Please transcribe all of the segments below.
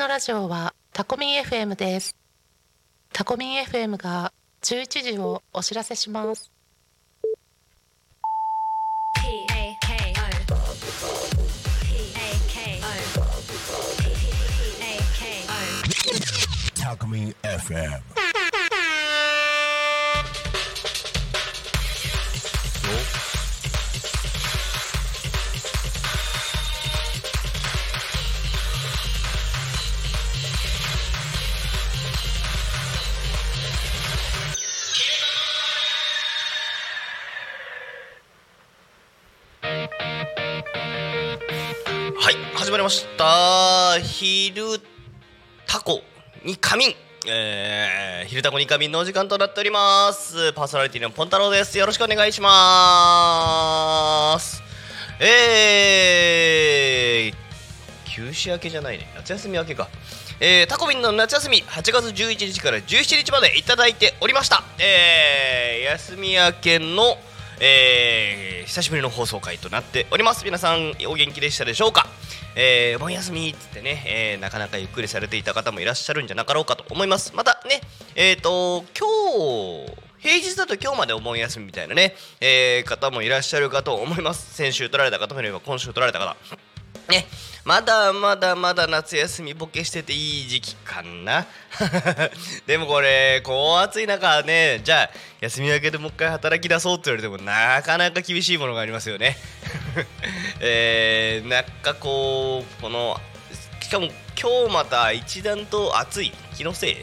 のラジオはタコミン FM です。タコミン FM が11時をお知らせします。P A K O P A K O P A K O Talkme FM. した昼タコに仮眠。えー、昼タコに仮眠のお時間となっております。パーソナリティのポンタロウです。よろしくお願いします。えー、休止明けじゃないね。夏休み明けか。えー、タコミンの夏休み8月11日から17日までいただいておりました。えー、休み明けのえー、久しぶりの放送回となっております。皆さんお元気でしたでしょうか？えー、お盆休みっつってね、えーなかなかゆっくりされていた方もいらっしゃるんじゃなかろうかと思います。またねえっ、ー、と今日平日だと今日までお盆休みみたいなね、えー方もいらっしゃるかと思います。先週取られた方もいれば今週取られた方。ね、まだまだまだ夏休みボケしてていい時期かな。でもこれこう暑い中ねじゃあ休み明けでもう一回働き出そうって言われてもなかなか厳しいものがありますよね。えー、なんかこうこのしかも今日また一段と暑い気のせい。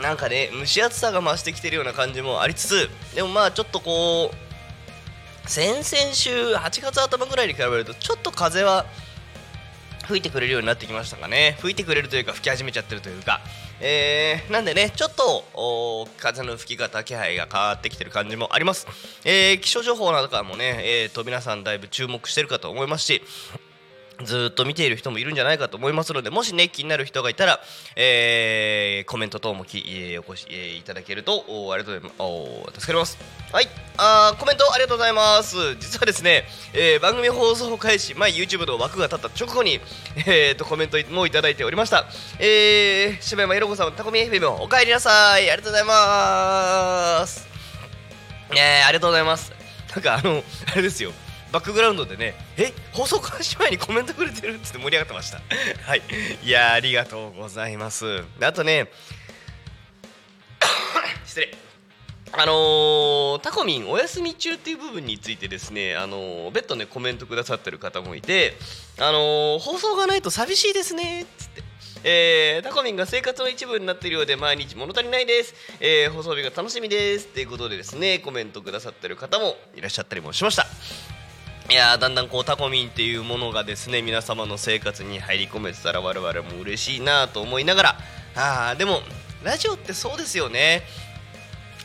なんかね蒸し暑さが増してきてるような感じもありつつでもまあちょっとこう先々週8月頭ぐらいに比べるとちょっと風は吹いてくれるようになってきましたかね。吹いてくれるというか吹き始めちゃってるというか。えー、なんでねちょっと風の吹き方気配が変わってきてる感じもあります、えー、気象情報などからもね、えー、と皆さんだいぶ注目してるかと思いますしずっと見ている人もいるんじゃないかと思いますのでもしね気になる人がいたら、えーコメント等もき、えーお越し、えーいただけるとおありがとうございますお助かります。はい。あーコメントありがとうございます。実はですね、えー番組放送開始前 YouTube の枠が立った直後に、えー、とコメントもいただいておりました。えー、柴山ひろ子さんタコミ FM お帰りなさい。ありがとうございます。えー、ありがとうございます。なんかあのあれですよ。バックグラウンドでね、え放送開始前にコメントくれてるっつって盛り上がってました。はい。いやありがとうございます。あとね、失礼。あのータコミンお休み中っていう部分についてですね、あのー別途ねコメントくださってる方もいて、あのー放送がないと寂しいですねっつって。えータコミンが生活の一部になっているようで毎日物足りないです、えー放送日が楽しみですっていうことでですねコメントくださってる方もいらっしゃったりもしましたいやだんだんこうタコミンっていうものがですね皆様の生活に入り込めてたら我々も嬉しいなと思いながら。あーでもラジオってそうですよね。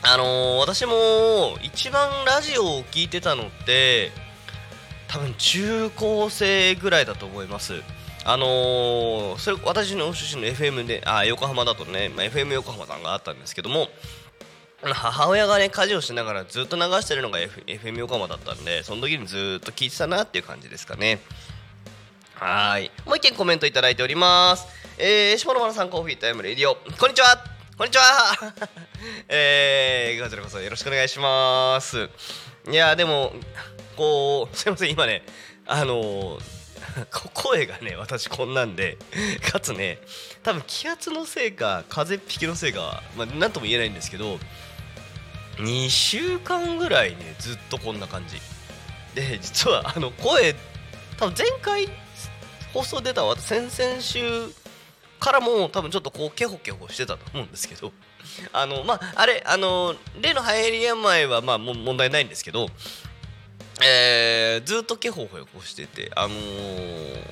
あのー私も一番ラジオを聞いてたのって多分中高生ぐらいだと思います。あのーそれ私の出身の FM であ横浜だとね、まあ、FM 横浜さんがあったんですけども母親がね家事をしながらずっと流してるのが、F、FM 横浜だったんでその時にずっと聞いてたなっていう感じですかね。はい。もう一件コメントいただいております。えー、下野丸さんコーヒータイムレディオ。こんにちは。こんにちは。えー、こちらこそよろしくお願いします。いやでもこうすいません今ねあのー 声がね私こんなんで かつね多分気圧のせいか風邪っ引きのせいか、まあ、なんとも言えないんですけど2週間ぐらいねずっとこんな感じ。で実はあの声多分前回放送出たわ先々週からも多分ちょっとこうケホケホしてたと思うんですけど。あのまああれあの例の流行り病はまあ問題ないんですけどえーずっとケホケホしててあのー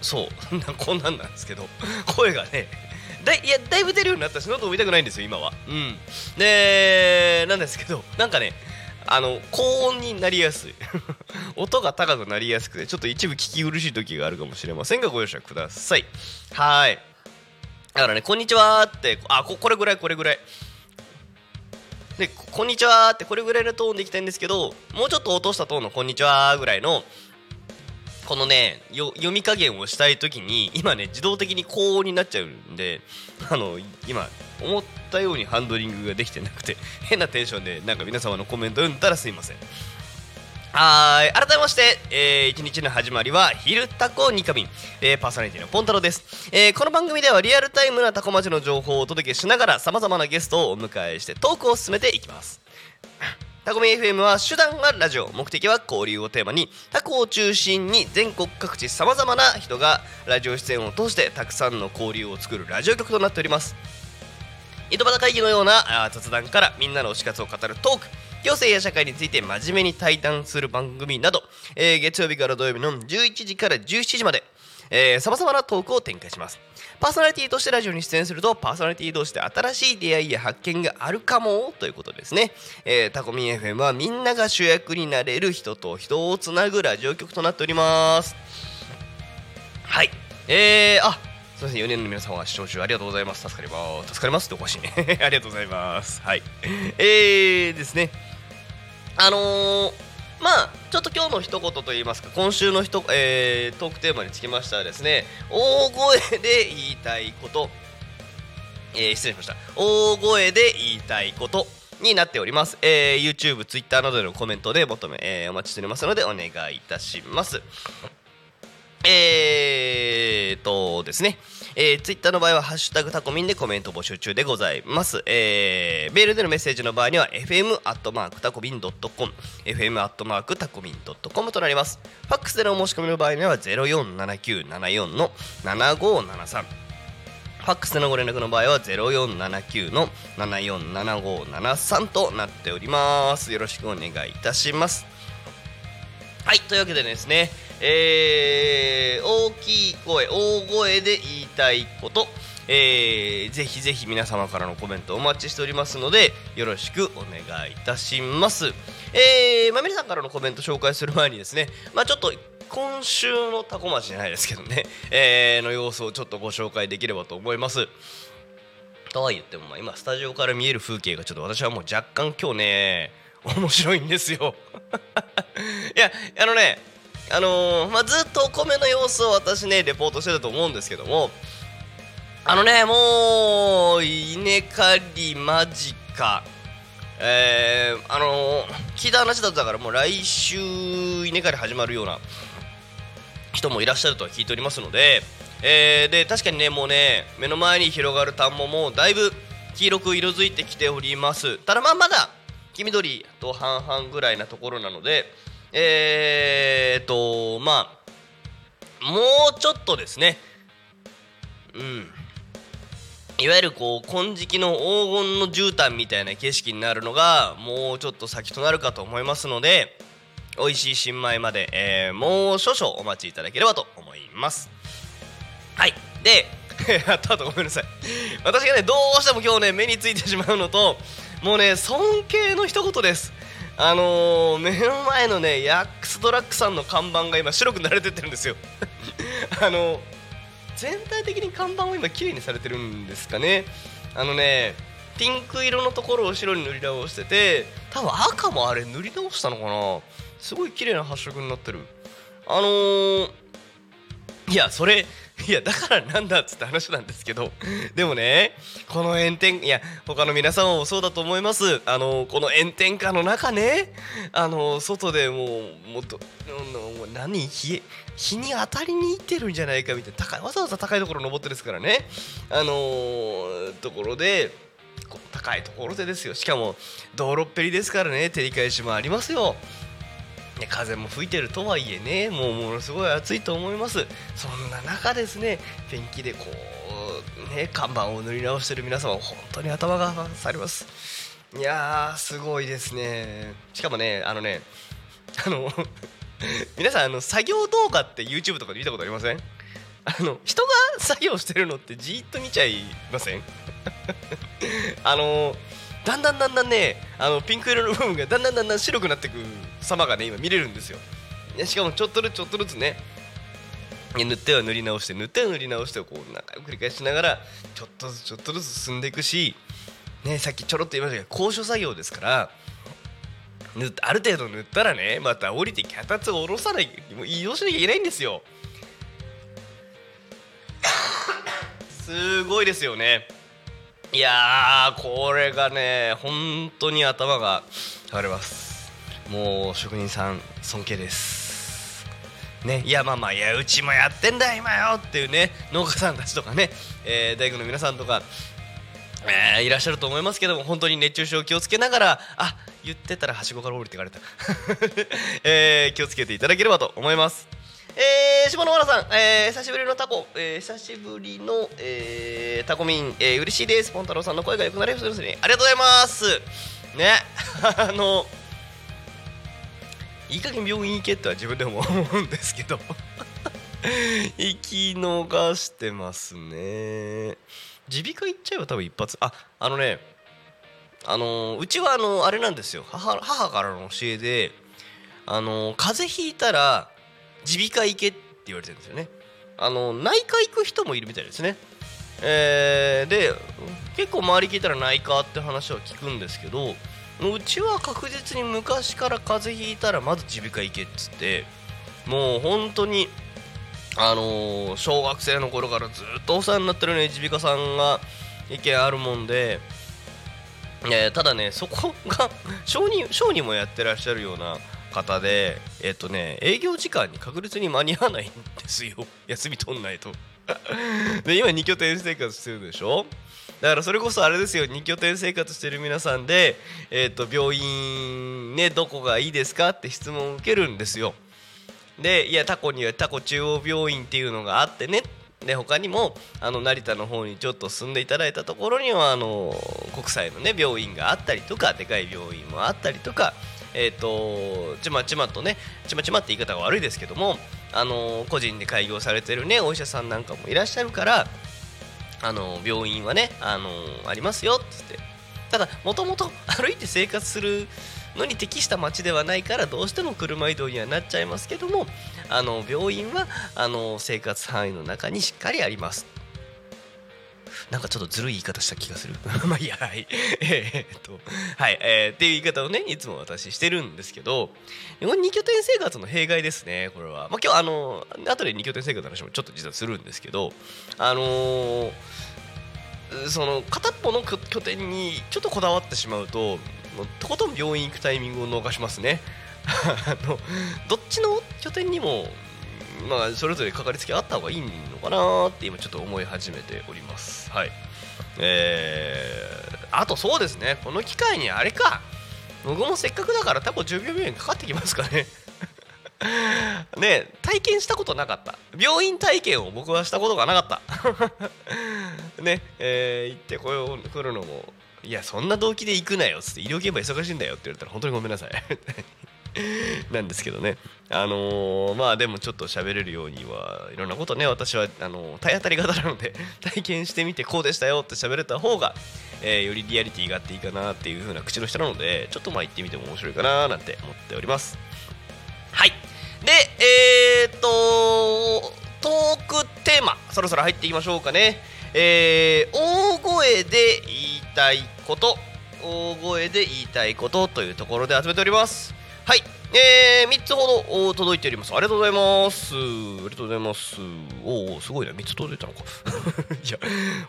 そう こんなんなんですけど声がねだいやだいぶ出るようになったし喉も痛くないんですよ今は。うん。でなんですけど なんかねあの高音になりやすい。音が高くなりやすくてちょっと一部聞き苦しい時があるかもしれませんがご容赦ください。はい。だからね「こんにちは」ってあここれぐらいこれぐらい。でここんにちはってこれぐらいのトーンでいきたいんですけどもうちょっと落としたトーンのこんにちはぐらいのこのね読み加減をしたい時に今ね自動的に高音になっちゃうんであの今思ったようにハンドリングができてなくて 変なテンションでなんか皆様のコメント読んだらすいません。はい改めまして、えー一日の始まりは「昼タコニカミン」えーパーソナリティのポンタロです、えーこの番組ではリアルタイムなタコ町の情報をお届けしながらさまざまなゲストをお迎えしてトークを進めていきます。タコミ FM は手段がラジオ目的は交流をテーマにタコを中心に全国各地さまざまな人がラジオ出演を通してたくさんの交流を作るラジオ局となっております。井戸端会議のような雑談からみんなの推し活を語るトーク。行政や社会について真面目に対談する番組など、えー月曜日から土曜日の11時から17時までさまざまなトークを展開します。パーソナリティとしてラジオに出演するとパーソナリティ同士で新しい出会いや発見があるかもということですね、えータコミン FM はみんなが主役になれる人と人をつなぐラジオ局となっております。はい。えー、あすみません。4年の皆様は視聴中ありがとうございます。助かります。助かりますっておかしいね。ありがとうございます。はい。えーですね。あのー、まあちょっと今日の一言といいますか今週のひと、えートークテーマにつきましてはですね大声で言いたいこと、えー失礼しました。大声で言いたいことになっております、えー YouTube、Twitter などでのコメントで求め、えーお待ちしておりますのでお願いいたします。えーですね、えー、ツイッターの場合は「ハッシュタグタコミン」でコメント募集中でございます、えーメールでのメッセージの場合には FM アットマークタコミンドットコム FM アットマークタコミンドットコムとなります。ファックスでのお申し込みの場合には047974の7573ファックスでのご連絡の場合は0479の747573となっております。よろしくお願いいたします。はいというわけでですね、えー大きい声大声で言いたいこと、えーぜひぜひ皆様からのコメントお待ちしておりますのでよろしくお願いいたします、えーまあ、皆さんからのコメント紹介する前にですね、まあ、ちょっと今週のタコ町じゃないですけどね、えーの様子をちょっとご紹介できればと思います。とは言っても、まあ、今スタジオから見える風景がちょっと私はもう若干今日ね面白いんですよ。いやあのねあのーまあ、ずっとお米の様子を私ねレポートしてたと思うんですけどもあのねもう稲刈り間近。えー、あのー聞いた話だったからもう来週稲刈り始まるような人もいらっしゃるとは聞いておりますので、えーで確かにねもうね目の前に広がる田んぼもだいぶ黄色く色づいてきております。ただまあまだ黄緑と半々ぐらいなところなのでえーとまあもうちょっとですね。うん。いわゆるこう金色の黄金の絨毯みたいな景色になるのがもうちょっと先となるかと思いますので美味しい新米まで、えーもう少々お待ちいただければと思います。はい。で あとあとごめんなさい。私がねどうしても今日ね目についてしまうのともうね尊敬の一言です。あのー目の前のねヤックストラックさんの看板が今白く慣れてってるんですよ。あの全体的に看板を今綺麗にされてるんですかね。あのねピンク色のところを白に塗り直してて多分赤もあれ塗り直したのかな。すごい綺麗な発色になってる。あのー、いやそれ いやだからなんだっつって話なんですけどでもねこの炎天いや他の皆様もそうだと思います。あのこの炎天下の中ねあの外でもうもっともう何日日に当たりに行ってるんじゃないかみたいな高いわざわざ高いところ登ってですからね。あのーところでこ高いところでですよ。しかも道路っぺりですからね照り返しもありますよ。ね、風も吹いてるとはいえねもうものすごい暑いと思います。そんな中ですねペンキでこうね看板を塗り直してる皆様本当に頭が下がります。いやーすごいですね。しかもねあのねあの 皆さんあの作業動画って YouTube とかで見たことありません？あの人が作業してるのってじーっと見ちゃいません？あのだんだんだんだんねあのピンク色の部分がだんだんだんだん白くなっていく様がね今見れるんですよ。でしかもちょっとずつちょっとずつね塗っては塗り直して塗っては塗り直してをこう何回も繰り返しながらちょっとずつちょっとずつ進んでいくしねさっきちょろっと言いましたけど高所作業ですから塗っある程度塗ったらねまた降りて脚立を下ろさないもう移動しなきゃいけないんですよ。すごいですよねいやーこれがね本当に頭が上がります。もう職人さん尊敬です。ねいやまあまあいやうちもやってんだ今よっていうね農家さんたちとかね、えー大工の皆さんとかえーいらっしゃると思いますけども本当に熱中症気をつけながらあ言ってたらはしごから降りてかれた、えー気をつけていただければと思います。えー、下野原さん、えー久しぶりのタコ、えー久しぶりの、えータコミン、えー嬉しいです。ポン太郎さんの声が良くなりますね。ありがとうございます。ね。あのいい加減病院行けとは自分でも思うんですけど。生き逃してますね。耳鼻科行っちゃえば多分一発。ああのねあのうちはあのあれなんですよ。母母からの教えであの風邪ひいたら耳鼻科行けって言われてるんですよね。あの内科行く人もいるみたいですね。えーで結構周り聞いたら内科って話は聞くんですけどうちは確実に昔から風邪ひいたらまず耳鼻科行けっつってもう本当にあのー小学生の頃からずっとお世話になってるね耳鼻科さんが意見あるもんで、えーただねそこが小児小児もやってらっしゃるような方でえっ、とね営業時間に確実に間に合わないんですよ。休み取んないと。で今2拠点生活してるでしょ？だからそれこそあれですよ。2拠点生活してる皆さんで、えー、と病院ねどこがいいですかって質問を受けるんですよ。でいやタコにはタコ中央病院っていうのがあってね。で他にもあの成田の方にちょっと進んでいただいたところにはあの国際のね病院があったりとかでかい病院もあったりとかえー、とちまちまとねちまちまって言い方が悪いですけどもあの個人で開業されてるねお医者さんなんかもいらっしゃるからあの病院はねあのありますよっつって。ただもともと 歩いて生活するのに適した街ではないからどうしても車移動にはなっちゃいますけどもあの病院はあの生活範囲の中にしっかりあります。なんかちょっとずるい言い方した気がする。まあいやはい。えっとはい、えーっていう言い方をねいつも私してるんですけどこれ二拠点生活の弊害ですねこれは。まあ今日あの後で二拠点生活の話もちょっと実はするんですけどあのーその片っぽの拠点にちょっとこだわってしまうととことん病院行くタイミングを逃しますね。あのどっちの拠点にもまあそれぞれかかりつけあった方がいいのかなって今ちょっと思い始めております。はい。えー、あとそうですね。この機会にあれか。僕もせっかくだからタコ10秒病院かかってきますかね。ね体験したことなかった。病院体験を僕はしたことがなかった。ねえー行ってこよう来るのもいやそんな動機で行くなよっつって医療現場忙しいんだよって言われたら本当にごめんなさい。なんですけどね。あのーまあでもちょっと喋れるようにはいろんなことね私はあのー体当たり型なので 体験してみてこうでしたよって喋れた方が、えーよりリアリティがあっていいかなっていう風な口の人なのでちょっとまあ行ってみても面白いかななんて思っております。はい。でえー、っとトークテーマそろそろ入っていきましょうかね。えー大声で言いたいこと大声で言いたいことというところで集めております。はい。えー、3つほど届いております。ありがとうございます。ありがとうございます。おおすごいね3つ届いたのか。いや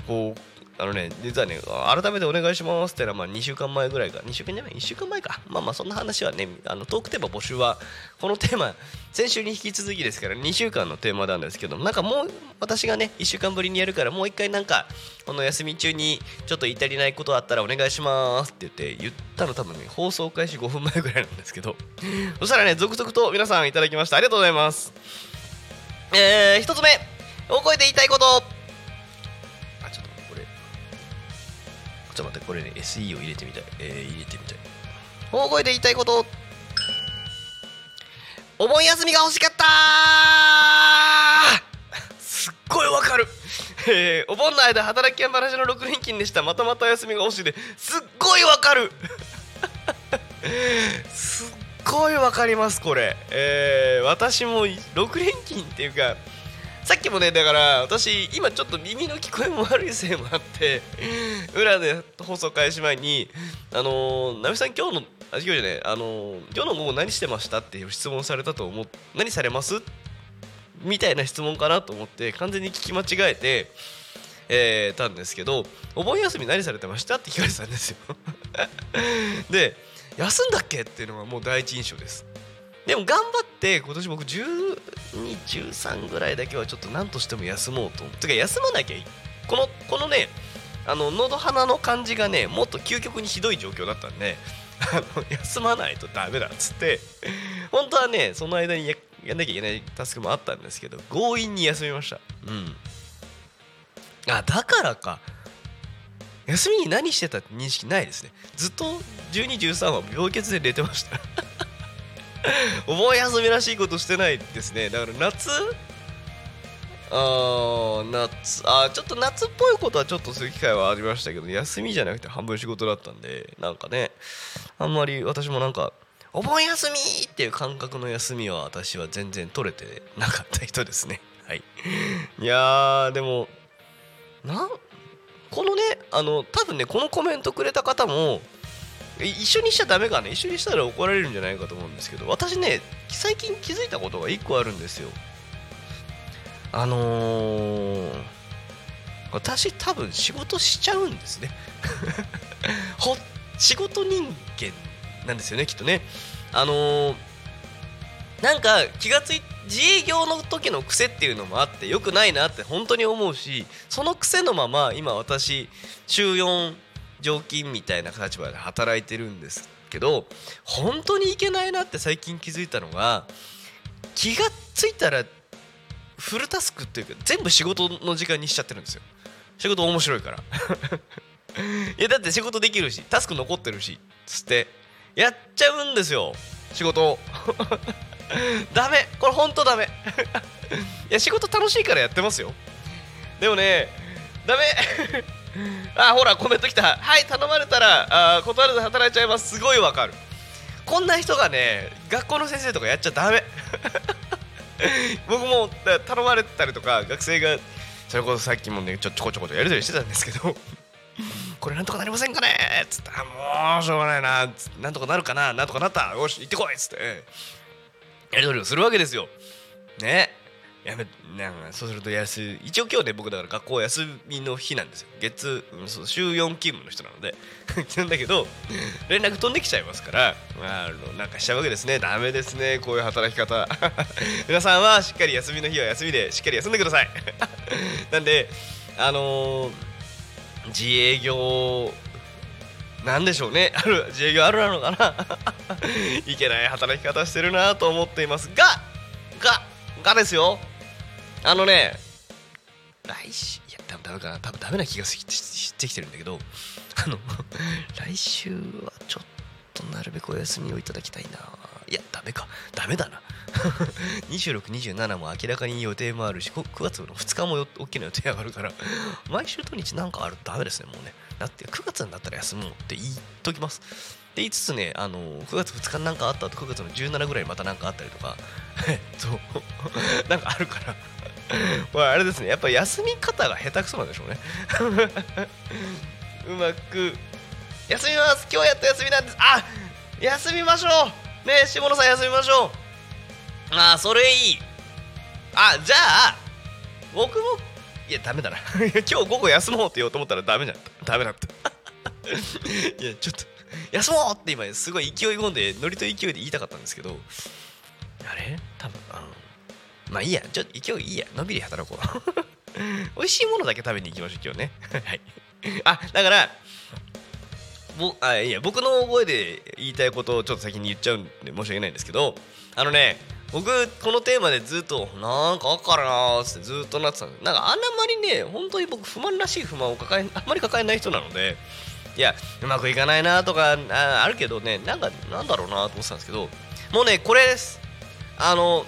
こうあのね実はね改めてお願いしますってのはまあ2週間前ぐらいか。2週間じゃない？1週間前か。まあまあそんな話はねあのトークテーマ募集はこのテーマ先週に引き続きですから2週間のテーマなんですけどなんかもう私がね1週間ぶりにやるからもう一回なんかこの休み中にちょっと言い足りないことあったらお願いしますって言って言ったの多分ね放送開始5分前ぐらいなんですけど。そしたらね続々と皆さんいただきましたありがとうございます。えー、一つ目大声で言いたいこと。ちょっと待ってこれね SE を入れてみたい、えー、入れてみたい。大声で言いたいこと。お盆休みが欲しかったすっごいわかる、えーお盆の間働きや話の6連勤でした。またまた休みが欲しいで。すっごいわかる。すっごいわかりますこれ、えー私も6連勤っていうかさっきもねだから私今ちょっと耳の聞こえも悪いせいもあって裏で放送開始前に「あのー、なみさん今日のあ違うじゃないあの今日の午後何してましたっていう質問されたと思っ何されます？みたいな質問かなと思って完全に聞き間違えて、えーたんですけどお盆休み何されてましたって聞かれてたんですよ。で休んだっけっていうのがもう第一印象です。でも頑張って今年僕1213ぐらいだけはちょっと何としても休もうとってか休まなきゃいいこのこのねあの喉鼻の感じがねもっと究極にひどい状況だったんであの休まないとダメだっつって本当はねその間にややんなきゃいけないタスクもあったんですけど強引に休みました。うん。あだからか。休みに何してたって認識ないですね。ずっと1213は病欠で寝てました。お盆休みらしいことしてないですね。だから夏あー夏あちょっと夏っぽいことはちょっとする機会はありましたけど休みじゃなくて半分仕事だったんでなんかねあんまり私もなんかお盆休みっていう感覚の休みは私は全然取れてなかった人ですね。はい。いやーでもなんこのねあの多分ねこのコメントくれた方も一緒にしちゃダメかね一緒にしたら怒られるんじゃないかと思うんですけど私ね最近気づいたことが1個あるんですよ。あのー、私多分仕事しちゃうんですね。ほ仕事人間なんですよねきっとね。あのーなんか気がつい自営業の時の癖っていうのもあってよくないなって本当に思うしその癖のまま今私週4常勤みたいな立場で働いてるんですけど本当にいけないなって最近気づいたのが気がついたらフルタスクっていうか全部仕事の時間にしちゃってるんですよ。仕事面白いから。いやだって仕事できるしタスク残ってるしつってやっちゃうんですよ。仕事を。ダメ。これほんとダメ。いや仕事楽しいからやってますよ。でもねダメ。あほらコメント来た。はい頼まれたらあ断らず働いちゃいます。すごいわかる。こんな人がね学校の先生とかやっちゃダメ。僕も頼まれたりとか学生がそれこそさっきもねちょちょこちょことやり取りしてたんですけど これなんとかなりませんかねっつってあもうしょうがないななんとかなるかななんとかなったよし行ってこいっつってやり取りをするわけですよ。ね。やめなんかそうすると休一応今日ね僕だから学校休みの日なんですよ。月、うんそう週4勤務の人なので。なんだけど連絡飛んできちゃいますから、まあ、あのなんかしちゃうわけですね。ダメですね。こういう働き方。皆さんはしっかり休みの日は休みでしっかり休んでください。なんであのー自営業なんでしょうね。ある自営業あるなのかな。いけない働き方してるなと思っていますがががですよ。あのね来週いや多分ダメかな。多分ダメな気がしてきてるんだけど あの 来週はちょっとなるべくお休みをいただきたいな。いやダメか。ダメだな。2627も明らかに予定もあるし9月の2日もよ大きな予定があるから毎週土日なんかあるとダメですねもうね。だって9月になったら休もうって言っときます。で言いつつねあの9月2日なんかあった後9月の17ぐらいまたなんかあったりとか。えっとなんかあるから。まああれですね。やっぱ休み方が下手くそなんでしょうね。うまく休みます。今日やった休みなんです。あ休みましょう。ね下野さん休みましょう。あーそれいい。あじゃあ僕もいやダメだな。今日午後休もうって言おうと思ったらダメじゃん。ダメだったいやちょっと休もうって今すごい勢い込んでノリと勢いで言いたかったんですけど。あれ？多分あのまあいいや。ちょっと勢いいいや。のんびり働こう。美味しいものだけ食べに行きましょう今日ね。はい。あだからぼあいや僕の声で言いたいことをちょっと先に言っちゃうんで申し訳ないんですけどあのね僕このテーマでずっとなんかあっからなーっつってずっとなってたんでなんかあんまりね本当に僕不満らしい不満を抱え あんまり抱えない人なのでいやうまくいかないなとかああるけどねなんかなんだろうなと思ってたんですけどもうねこれですあの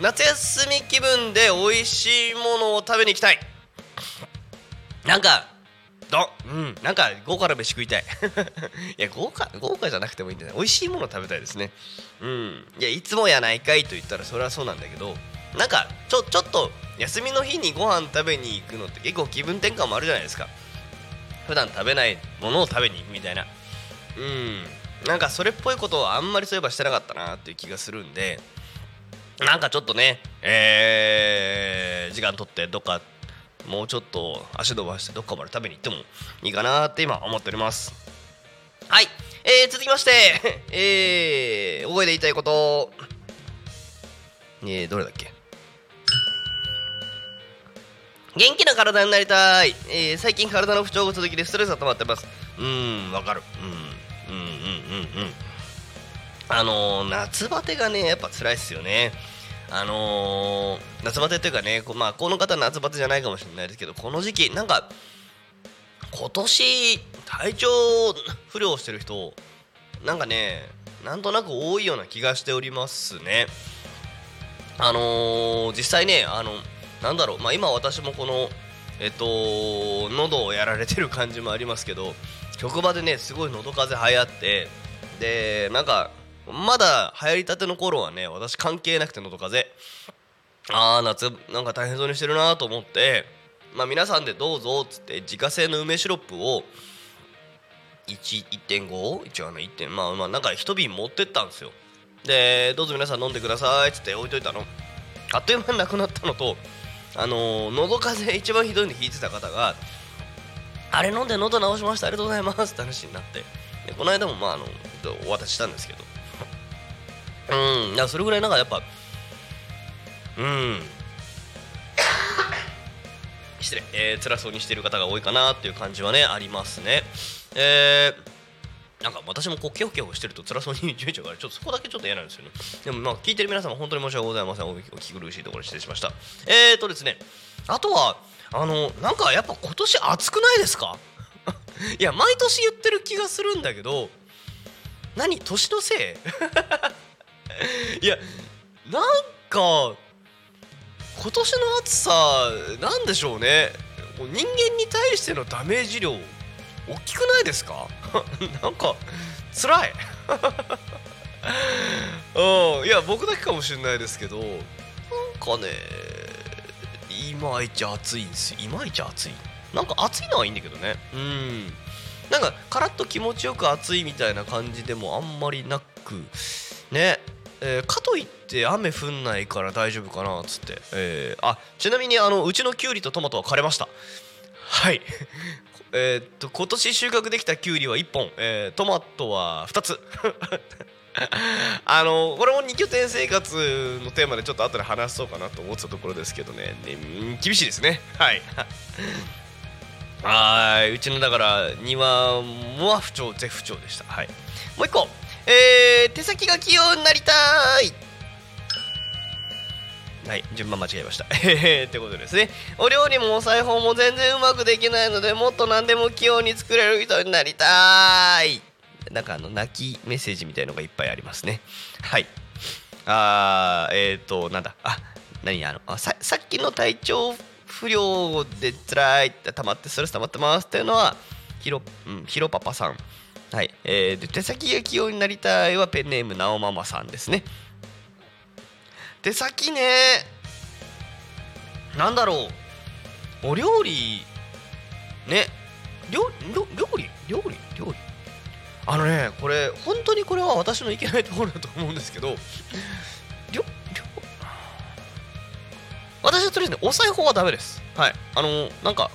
夏休み気分で美味しいものを食べに行きたい。なんかどうんなんか豪華な飯食いたい。いや豪華豪華じゃなくてもいいんだよ美味しいもの食べたいですね。うん。いやいつもやないかいと言ったらそれはそうなんだけどなんかちょちょっと休みの日にご飯食べに行くのって結構気分転換もあるじゃないですか。普段食べないものを食べに行くみたいな。うん。なんかそれっぽいことをあんまりそういえばしてなかったなっていう気がするんでなんかちょっとね、えー時間取ってどっかもうちょっと足伸ばしてどっかまで食べに行ってもいいかなって今思っております。はい、えー続きまして、えー、大声で言いたいこと。えー、どれだっけ？元気な体になりたい、えー最近体の不調が続きでストレスが溜まってます。うんわかる。うんうんうんうんうん。あの夏バテがねやっぱ辛いっすよね。あのー夏バテっていうかねこ,、まあ、この方夏バテじゃないかもしれないですけどこの時期なんか今年体調不良してる人なんかねなんとなく多いような気がしておりますね。あのー実際ねあのなんだろう、まあ、今私もこのえっと喉をやられてる感じもありますけど職場でねすごい喉風邪流行ってでなんかまだ流行りたての頃はね私関係なくて喉風邪あー夏なんか大変そうにしてるなと思ってまあ皆さんでどうぞっつって自家製の梅シロップを1 1.5一応あの1点まあまあなんか一瓶持ってったんですよ。でどうぞ皆さん飲んでくださいっつって置いといたの。あっという間になくなったのとあのー喉風邪一番ひどいの引いてた方があれ飲んで喉治しました？ありがとうございますって話になって。でこの間もまああのお渡ししたんですけど。うん。いやそれぐらいなんかやっぱうん。失礼、えー辛そうにしてる方が多いかなっていう感じはねありますね。えーなんか私もこうケホケホしてると辛そうに言っちゃうからちょっとそこだけちょっと嫌なんですよね。でもまあ聞いてる皆様本当に申し訳ございません。お聞き苦しいところ失礼しました。えーとですねあとはあのなんかやっぱ今年暑くないですか？いや毎年言ってる気がするんだけど何？年のせい？いやなんか今年の暑さなんでしょうね。人間に対してのダメージ量大きくないですか？なんか辛い。うんいや僕だけかもしれないですけどなんかねいまいち暑いんです。よいまいち暑い。なんか暑いのはいいんだけどね。うん。なんかカラッと気持ちよく暑いみたいな感じでもあんまりなくね。えーかといって雨降んないから大丈夫かなっつって、えーあちなみにあのうちのキュウリとトマトは枯れました。はい。えっと今年収穫できたキュウリは1本、えートマトは2つ。あのこれも二拠点生活のテーマでちょっと後で話そうかなと思ってたところですけどね。ね厳しいですね。はい。はい。うちのだから庭は不調絶不調でした。はい。もう一個。えー、手先が器用になりたい。はい順番間違えました。えーってことですね。お料理もお裁縫も全然うまくできないのでもっと何でも器用に作れる人になりたい。なんかあの泣きメッセージみたいのがいっぱいありますね。はい。あーえっ、ー、となんだ。あ何？あのあささっきの体調不良で辛いって溜まってストレス溜まってますっていうのはヒロ,、うん、ヒロパパさん。はい、えーで手先が器用になりたいはペンネームなおママさんですね。手先ねなんだろう。お料理ね。料料料理？料理？料理？あのねこれ本当にこれは私のいけないところだと思うんですけど私はとりあえずねお裁縫はダメです。はい。あのなんか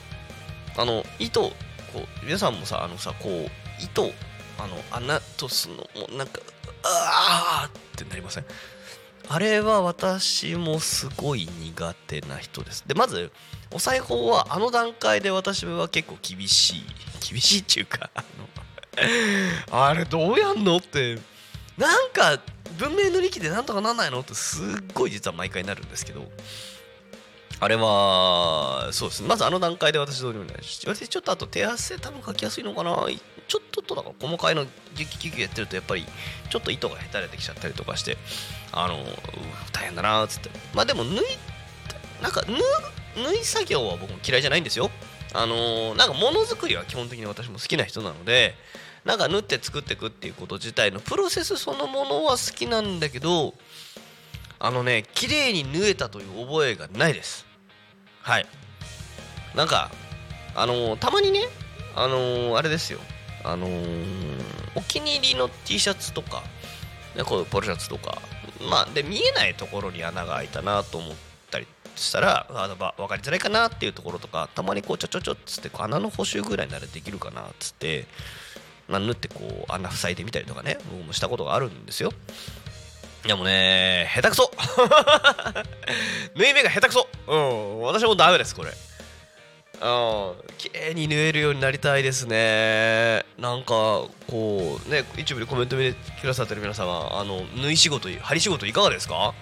あの糸をこう皆さんもさあのさこう糸あの穴とすのもなんかあーってなりません？あれは私もすごい苦手な人です。でまずお裁縫はあの段階で私は結構厳しい。厳しいっていうかあのあれどうやんのって。なんか文明の力でなんとかなんないのってすっごい実は毎回なるんですけど。あれはそうです。ねまずあの段階で私どうにもないし。私ちょっとあと手汗多分書きやすいのかな。っとだから細かいのギュッギュッギュッやってるとやっぱりちょっと糸がへたれてきちゃったりとかしてあの大変だなっつって。まあでも縫いなんか縫縫い作業は僕も嫌いじゃないんですよ。あのーなんかものづくりは基本的に私も好きな人なのでなんか縫って作っていくっていうこと自体のプロセスそのものは好きなんだけどあのね綺麗に縫えたという覚えがないです。はい。なんかあのーたまにねあのーあれですよ。あのーお気に入りの T シャツとか、ね、こうポロシャツとかまあで見えないところに穴が開いたなと思ったりしたらあのば分かりづらいかなっていうところとかたまにこうちょちょちょっつってこう穴の補修ぐらいならできるかなっつって、まあ、縫ってこう穴塞いでみたりとかね僕もしたことがあるんですよ。でもね下手くそ。縫い目が下手くそ。うん私もダメですこれ。うん。綺麗に縫えるようになりたいですね。なんかこうね一部でコメント見てくださってる皆様あの縫い仕事針仕事いかがですか？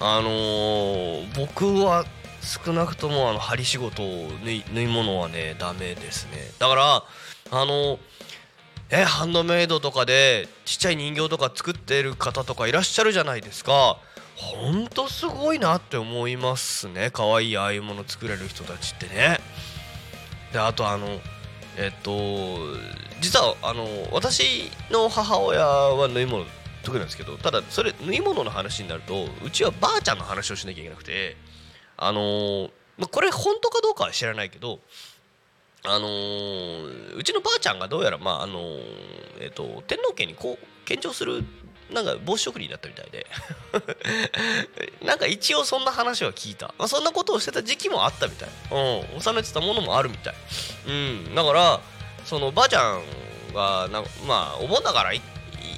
あのー僕は少なくともあの針仕事縫い縫い物はねダメですね。だからあのえハンドメイドとかでちっちゃい人形とか作ってる方とかいらっしゃるじゃないですか。ほんとすごいなって思いますね。可愛いああいうもの作れる人たちってね。であとあのえっと実はあの私の母親は縫い物得意なんですけどただそれ縫い物の話になるとうちはばあちゃんの話をしなきゃいけなくてあのまこれ本当かどうかは知らないけどあのうちのばあちゃんがどうやら、まああのえっと天皇家にこう献上するなんか帽子職人だったみたいでなんか一応そんな話は聞いた、まあ、そんなことをしてた時期もあったみたい、うん、収めてたものもあるみたい、うん、だからそのばあちゃんがなんかまあお盆だからい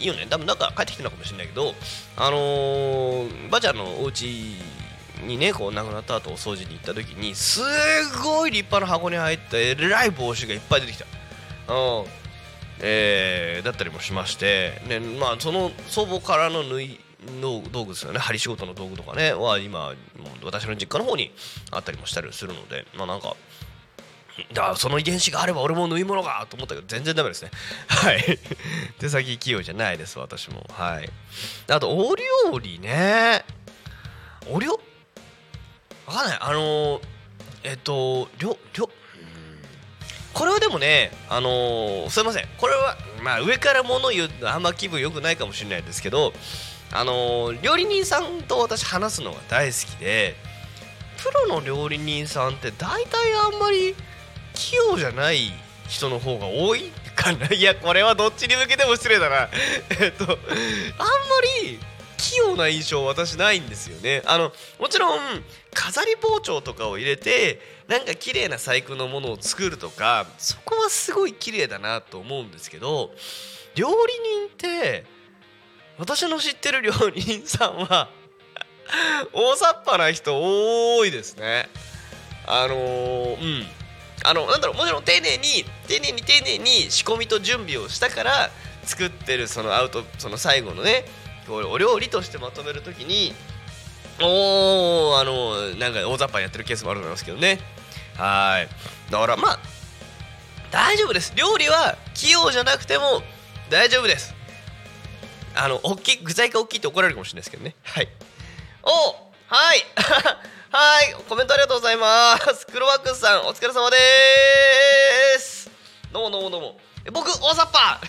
いよね多分なんか帰ってきてるのかもしれないけどあのーばあちゃんのお家にねこう亡くなった後お掃除に行った時にすごい立派な箱に入ったえらい帽子がいっぱい出てきた。うんえーだったりもしまして、ねまあ、その祖母からの縫いの道具ですよね。針仕事の道具とかねは今もう私の実家の方にあったりもしたりするのでまあなんかだその遺伝子があれば俺も縫い物がと思ったけど全然ダメですね。はい。手先器用じゃないです私も。はい。あとお料理ね。お料わかんない。あのーえっとりょりょこれはでもねあのーすいません。これはまあ上から物言うのあんま気分良くないかもしれないですけどあのー料理人さんと私話すのが大好きでプロの料理人さんって大体あんまり器用じゃない人の方が多いかな。いやこれはどっちに向けても失礼だな。えっとあんまり器用な印象私ないんですよね。あのもちろん飾り包丁とかを入れてなんか綺麗な細工のものを作るとかそこはすごい綺麗だなと思うんですけど料理人って私の知ってる料理人さんは大雑把な人多いですね。あのーうん。あのなんだろうもちろん丁寧に丁寧に丁寧に仕込みと準備をしたから作ってるそのアウトその最後のねお料理としてまとめるときにおーあのなんか大雑把にやってるケースもあると思いますけどね。はい。だからまあ大丈夫です。料理は器用じゃなくても大丈夫です。あの大きい具材が大きいって怒られるかもしれないですけどね。はい。おはい。はい。コメントありがとうございます。クロワックスさんお疲れ様です。どうもどうもどうも。僕大雑把。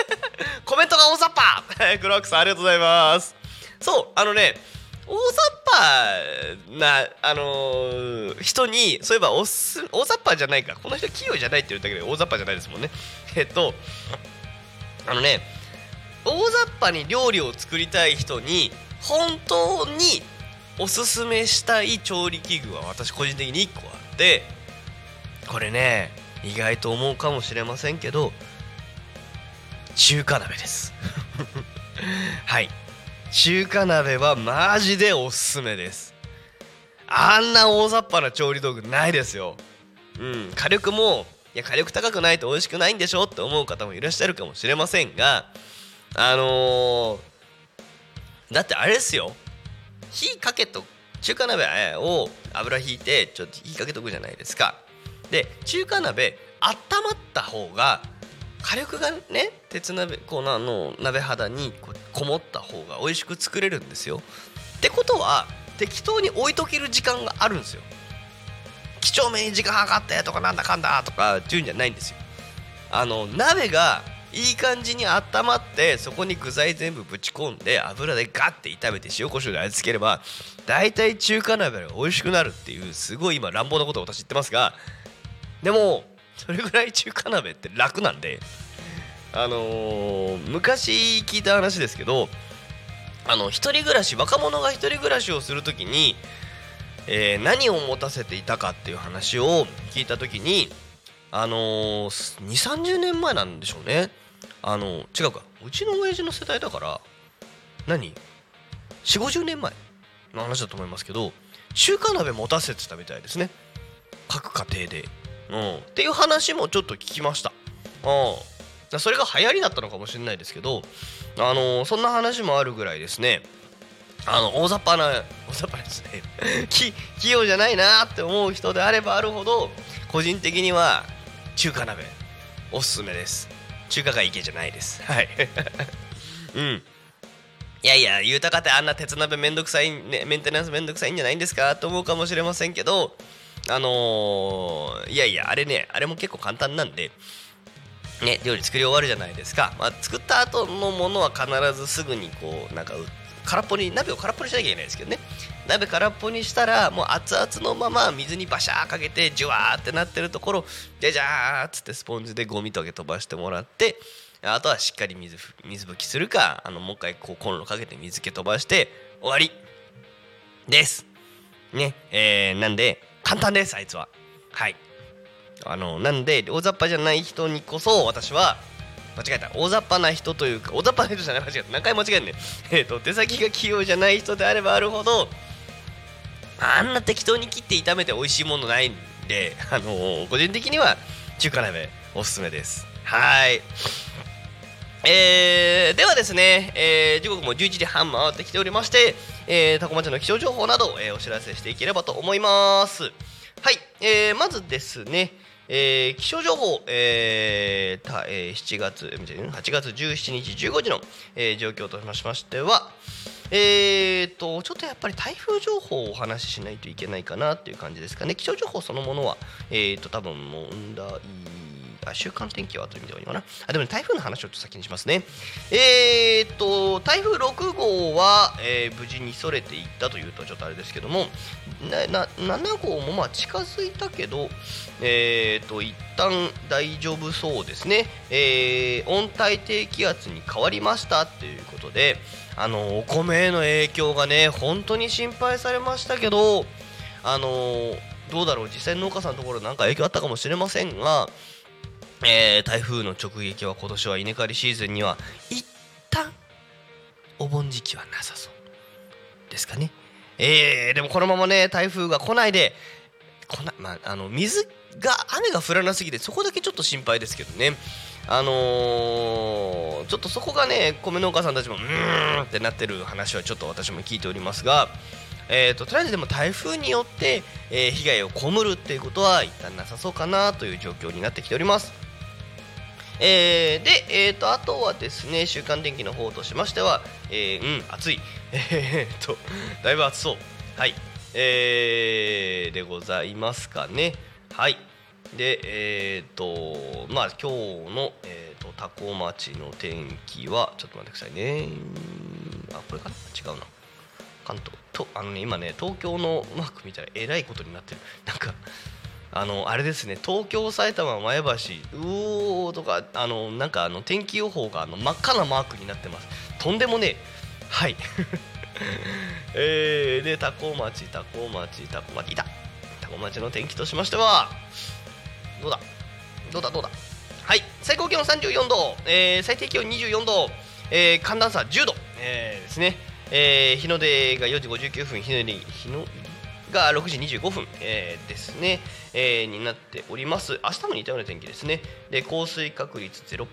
コメントが大雑把。クロックさんありがとうございます。そうあのね大雑把な、あのー人にそういえばおす大雑把じゃないか。この人器用じゃないって言うだけで大雑把じゃないですもんね。えっとあのね大雑把に料理を作りたい人に本当におすすめしたい調理器具は私個人的に1個あってこれね意外と思うかもしれませんけど中華鍋です。はい。中華鍋はマジでおすすめです。あんな大雑把な調理道具ないですよ。うん。火力もいや火力高くないと美味しくないんでしょって思う方もいらっしゃるかもしれませんがあのーだってあれですよ。火かけと中華鍋を油引いてちょっと火かけとくじゃないですか。で中華鍋温まった方が火力がね鉄鍋こうの鍋肌にここもった方が美味しく作れるんですよ。ってことは適当に置いとける時間があるんですよ。几帳面に時間計ってとかなんだかんだとかっていうんじゃないんですよ。あの鍋がいい感じに温まってそこに具材全部ぶち込んで油でガッて炒めて塩コショウで味付ければ大体中華鍋が美味しくなるっていうすごい今乱暴なことを私言ってますがでもそれぐらい中華鍋って楽なんであのー昔聞いた話ですけどあの一人暮らし若者が一人暮らしをするときに、えー何を持たせていたかっていう話を聞いたときにあのー、2 3 0年前なんでしょうね。あの違うか。うちの親父の世代だから何？4 5 0年前の話だと思いますけど中華鍋持たせてたみたいですね。各家庭で、うん、っていう話もちょっと聞きました、うん、それが流行りだったのかもしれないですけど、あのーそんな話もあるぐらいですね。あの大雑把な大雑把ですね。器用じゃないなって思う人であればあるほど個人的には中華鍋おすすめです。中華街行けじゃないです。はい。うん。いやいや豊かってあんな鉄鍋めんどくさい、ね、メンテナンスめんどくさいんじゃないんですか？と思うかもしれませんけどあのーいやいやあれねあれも結構簡単なんでね、料理作り終わるじゃないですか、まあ、作った後のものは必ずすぐにこうなんか空っぽに鍋を空っぽにしなきゃいけないですけどね。鍋空っぽにしたらもう熱々のまま水にバシャーかけてジュワーってなってるところじゃじゃーっつってスポンジでゴミとけ飛ばしてもらってあとはしっかり水水拭きするかあのもう一回こうコンロかけて水気飛ばして終わりです。ねえー、なんで簡単ですあいつは。はい。あのなんで大雑把じゃない人にこそ私は間違えた。大雑把な人というか大雑把な人じゃない間違えた。何回間違えんねん。えっと手先が器用じゃない人であればあるほどあんな適当に切って炒めて美味しいものないんであのー個人的には中華鍋おすすめです。はい。えーではですね、えー時刻も11時半回ってきておりまして、えー、タコ町の気象情報など、えーお知らせしていければと思います。はい、えーまずですね、えー気象情報、えーたえー7月、8月17日15時の、えー状況としましては、えー、とちょっとやっぱり台風情報をお話ししないといけないかなっていう感じですかね気象情報そのものは、えー、と多分問題あ週間天気はという意味ではいいのかな。あでも、ね、台風の話をちょっと先にしますね。えー、と台風6号は、えー無事にそれていったというとちょっとあれですけどもなな7号もまあ近づいたけどえー、と一旦大丈夫そうですね、えー温帯低気圧に変わりましたっていうことであのお米への影響がね本当に心配されましたけどあのどうだろう実際農家さんのところなんか影響あったかもしれませんが、えー台風の直撃は今年は稲刈りシーズンには一旦お盆時期はなさそうですかね。えーでもこのままね台風が来ないで来なまあ、あの水が雨が降らなすぎてそこだけちょっと心配ですけどね。あのーちょっとそこがね米農家さんたちもうーんってなってる話はちょっと私も聞いておりますが、えー、ととりあえずでも台風によって、えー被害を被るっていうことは一旦なさそうかなという状況になってきております。えーで、えー、とあとはですね週間天気の方としましては、えーうん暑い。えー、とだいぶ暑そう。はい。えーでございますかね。はい。でえっ、とまあ今日の、えー、と多古町の天気はちょっと待ってくださいね。あこれかな？違うな。関東。とあのね今ね東京のマーク見たらえらいことになってる。なんかあのあれですね東京埼玉前橋うおーとかあのなんかあの天気予報があの真っ赤なマークになってます。とんでもねえ。はい。えー、で多古町多古町多古町いた。多古町の天気としましてはどうだ？どうだ？どうだ？はい。最高気温34度、えー最低気温24度、えー寒暖差10度、えーですね、えー日の出が4時59分日の入り日の入りが6時25分、えーですね、えーになっております。明日も似たような天気ですね。で降水確率0%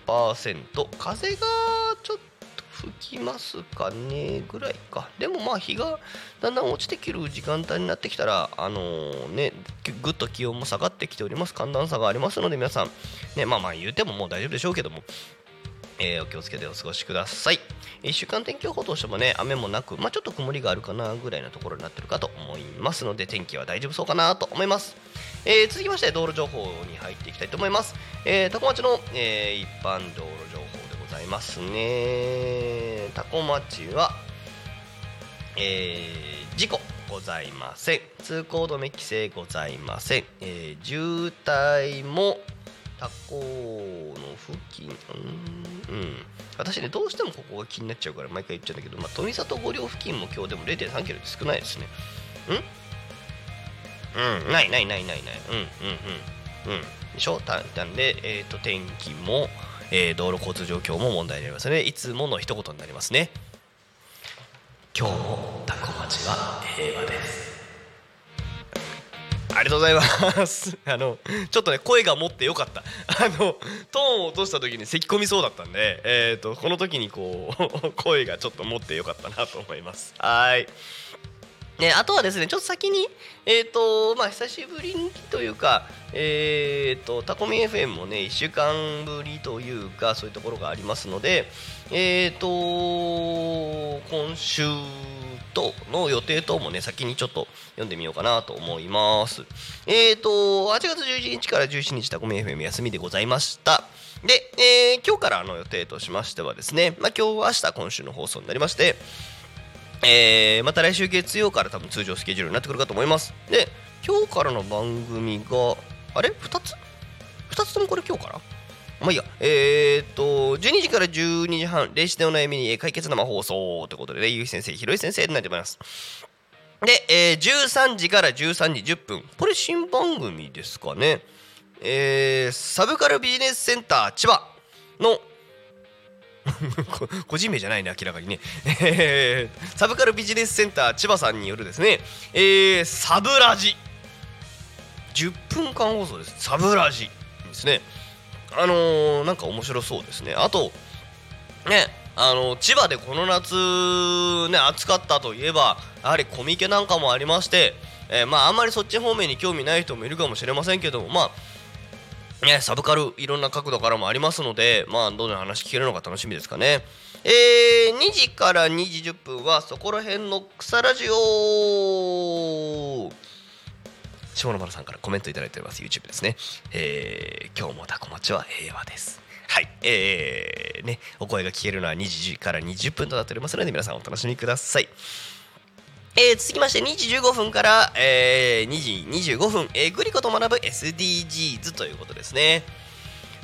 風がちょっと吹きますかね。ぐらいか。でもまあ日がだんだん落ちてくる時間帯になってきたらあのーねぐっと気温も下がってきております。寒暖差がありますので皆さん。ねまあまあ言うてももう大丈夫でしょうけども。えーお気をつけてお過ごしください。1週間天気予報としてもね、雨もなく、まあ、ちょっと曇りがあるかなぐらいのところになってるかと思いますので、天気は大丈夫そうかなと思います。えー続きまして、道路情報に入っていきたいと思います。えー、多古町の、え一般道路情報でございますね。多古町は、え事故ございません通行止め規制ございません、え渋滞もタコの付近うんうん。私ねどうしてもここが気になっちゃうから毎回言っちゃうんだけど、まあ、富里五稜付近も今日でも 0. 3キロで少ないですね。うん？うん。ないないないないない。うんうんうんうん。でしょ？たなんで、えー、と天気も、えー道路交通状況も問題になりますね。いつもの一言になりますね。今日もタコ町は平和です。ありがとうございます。あのちょっとね声が持ってよかった。あのトーンを落とした時に咳き込みそうだったんで、えっ、とこの時にこう 声がちょっと持ってよかったなと思います。はい。ね、あとはですねちょっと先にえっ、とまあ久しぶりにというかえっ、とタコミ FM もね1週間ぶりというかそういうところがありますのでえっ、と今週との予定等もね先にちょっと読んでみようかなと思います。えっ、と8月11日から17日タコミ FM 休みでございました。で、え今日からの予定としましてはですね、まあ、今日明日今週の放送になりましてえーまた来週月曜から多分通常スケジュールになってくるかと思います。で今日からの番組があれ？2つ ?2 つともこれ今日から？まあいいや。えー、っと12時から12時半霊視でお悩みに解決生放送ということで、ね、ゆうひ先生ひろい先生になっております。で、えー13時から13時10分。これ新番組ですかね。えーサブカルビジネスセンター千葉の個人名じゃないね明らかにね、え ーサブカルビジネスセンター千葉さんによるですね、えーサブラジ。10分間放送です。サブラジ。ですね。あのーなんか面白そうですね。あとねあの千葉でこの夏ね暑かったといえばやはりコミケなんかもありまして、えーまああんまりそっち方面に興味ない人もいるかもしれませんけどもまあね、サブカルいろんな角度からもありますので、まあ、どんな話聞けるのか楽しみですかね。えー、2時から2時10分はそこら辺の草ラジオ下野丸さんからコメントいただいております YouTube ですね。えー、今日もタコ町は平和です。はい、えー、ね、お声が聞けるのは2時から20分となっておりますので皆さんお楽しみください。えー続きまして2時15分から、えー2時25分、えーグリコと学ぶ SDGs ということですね。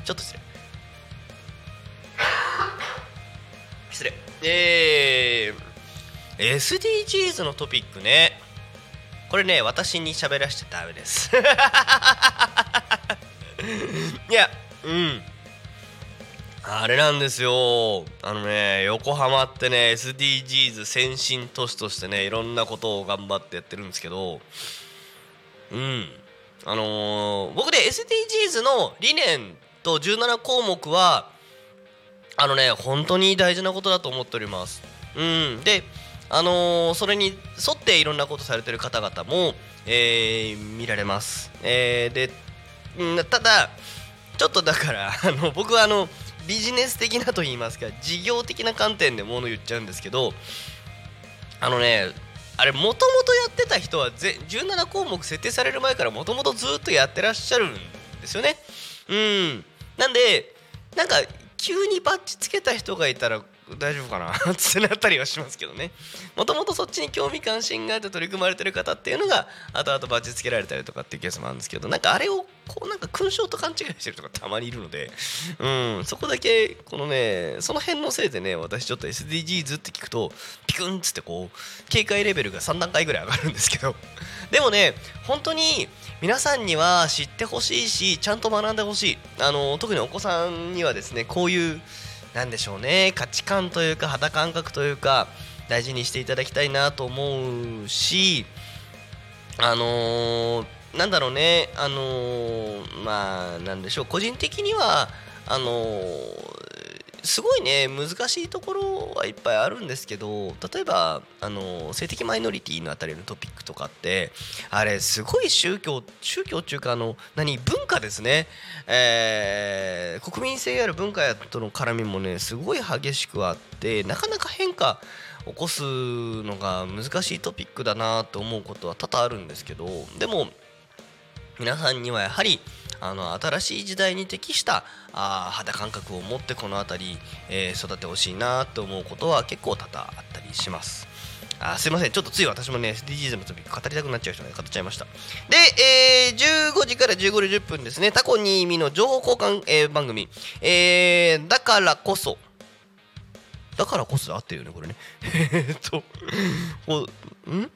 ちょっと失礼。失礼。えー SDGs のトピックね。これね私に喋らせてダメです。いやうん。あれなんですよ。あのね横浜ってね SDGs 先進都市としてねいろんなことを頑張ってやってるんですけどうん。あのー僕で SDGs の理念と17項目はあのね本当に大事なことだと思っております。うん。であのーそれに沿っていろんなことされてる方々も、えー見られます、えーでただちょっとだからあの僕はあのビジネス的なと言いますか事業的な観点でもの言っちゃうんですけどあのねあれもともとやってた人はぜ17項目設定される前からもともとずっとやってらっしゃるんですよね。うん。なんでなんか急にバッチつけた人がいたら大丈夫かな？ってなったりはしますけどね。もともとそっちに興味関心があって取り組まれてる方っていうのが後々バッチつけられたりとかっていうケースもあるんですけどなんかあれをこうなんか勲章と勘違いしてる人がたまにいるのでうんそこだけこのねその辺のせいでね私ちょっと SDGs って聞くとピクンっつってこう警戒レベルが3段階ぐらい上がるんですけど。でもね本当に皆さんには知ってほしいしちゃんと学んでほしい。あの特にお子さんにはですねこういう何でしょうね。価値観というか肌感覚というか大事にしていただきたいなと思うしあのーなんだろうね。あのーまあなんでしょう。個人的にはあのーすごいね難しいところはいっぱいあるんですけど例えばあの性的マイノリティのあたりのトピックとかってあれすごい宗教宗教っていうかあの何文化ですね、えー国民性ある文化との絡みもねすごい激しくあってなかなか変化起こすのが難しいトピックだなと思うことは多々あるんですけどでも皆さんにはやはりあの新しい時代に適したあ肌感覚を持ってこの辺り、えー育てほしいなと思うことは結構多々あったりします。あすいません。ちょっとつい私もね SDGs のトピック語りたくなっちゃう人が語っちゃいました。で、えー、15時から15時10分ですね。タコにみの情報交換、えー番組、えー、だからこそだからこそで合ってるよねこれね。えっとこうん？ん？